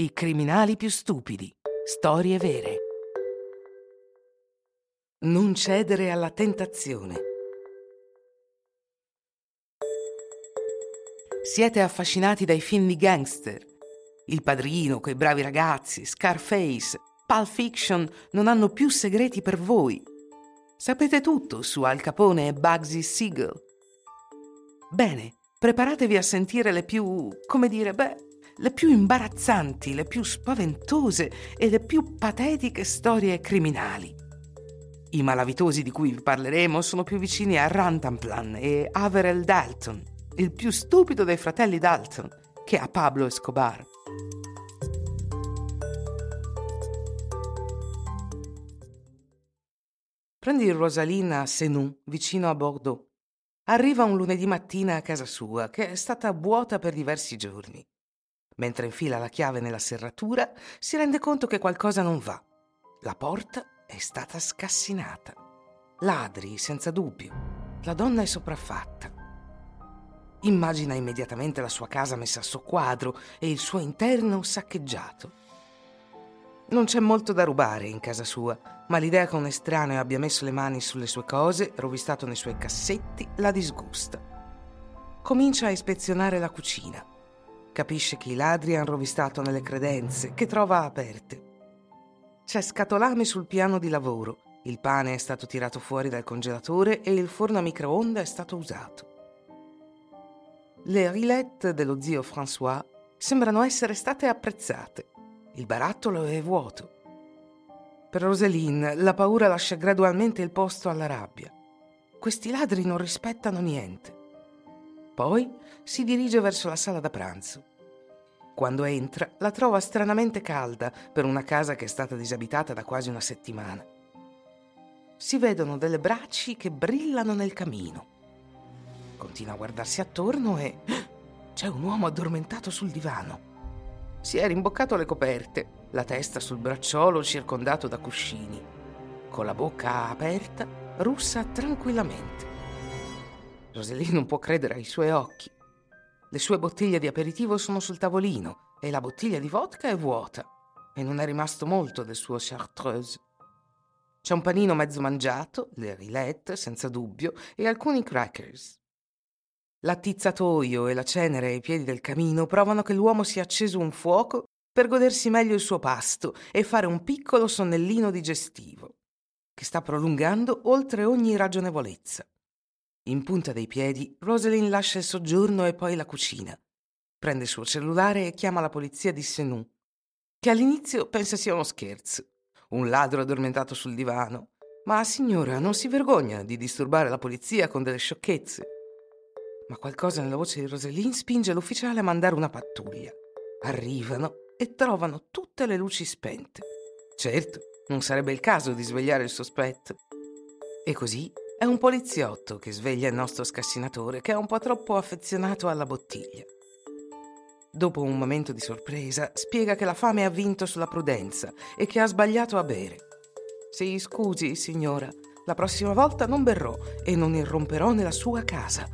I criminali più stupidi. Storie vere. Non cedere alla tentazione. Siete affascinati dai film di gangster. Il padrino, quei bravi ragazzi, Scarface, Pulp Fiction non hanno più segreti per voi. Sapete tutto su Al Capone e Bugsy Siegel. Bene, preparatevi a sentire le più, come dire, beh, le più imbarazzanti, le più spaventose e le più patetiche storie criminali. I malavitosi di cui vi parleremo sono più vicini a Rantanplan e Averell Dalton, il più stupido dei fratelli Dalton, che a Pablo Escobar. Prendi Rosalina a Senou, vicino a Bordeaux. Arriva un lunedì mattina a casa sua, che è stata vuota per diversi giorni. Mentre infila la chiave nella serratura, si rende conto che qualcosa non va. La porta è stata scassinata. Ladri, senza dubbio. La donna è sopraffatta. Immagina immediatamente la sua casa messa a soqquadro e il suo interno saccheggiato. Non c'è molto da rubare in casa sua, ma l'idea che un estraneo abbia messo le mani sulle sue cose, rovistato nei suoi cassetti, la disgusta. Comincia a ispezionare la cucina. Capisce che i ladri hanno rovistato nelle credenze, che trova aperte. C'è scatolame sul piano di lavoro, il pane è stato tirato fuori dal congelatore e il forno a microonde è stato usato. Le rilette dello zio François sembrano essere state apprezzate. Il barattolo è vuoto. Per Roseline la paura lascia gradualmente il posto alla rabbia. Questi ladri non rispettano niente. Poi si dirige verso la sala da pranzo. Quando entra, la trova stranamente calda per una casa che è stata disabitata da quasi una settimana. Si vedono delle bracci che brillano nel camino. Continua a guardarsi attorno e c'è un uomo addormentato sul divano. Si è rimboccato le coperte, la testa sul bracciolo circondato da cuscini. Con la bocca aperta, russa tranquillamente. Rosalie non può credere ai suoi occhi. Le sue bottiglie di aperitivo sono sul tavolino e la bottiglia di vodka è vuota e non è rimasto molto del suo chartreuse. C'è un panino mezzo mangiato, le rillette, senza dubbio, e alcuni crackers. L'attizzatoio e la cenere ai piedi del camino provano che l'uomo sia acceso un fuoco per godersi meglio il suo pasto e fare un piccolo sonnellino digestivo, che sta prolungando oltre ogni ragionevolezza. In punta dei piedi, Rosalind lascia il soggiorno e poi la cucina. Prende il suo cellulare e chiama la polizia di Senou, che all'inizio pensa sia uno scherzo, un ladro addormentato sul divano. Ma signora, non si vergogna di disturbare la polizia con delle sciocchezze. Ma qualcosa nella voce di Rosalind spinge l'ufficiale a mandare una pattuglia. Arrivano e trovano tutte le luci spente. Certo, non sarebbe il caso di svegliare il sospetto. E così è un poliziotto che sveglia il nostro scassinatore che è un po' troppo affezionato alla bottiglia. Dopo un momento di sorpresa, spiega che la fame ha vinto sulla prudenza e che ha sbagliato a bere. Si scusi, signora, la prossima volta non berrò e non irromperò nella sua casa.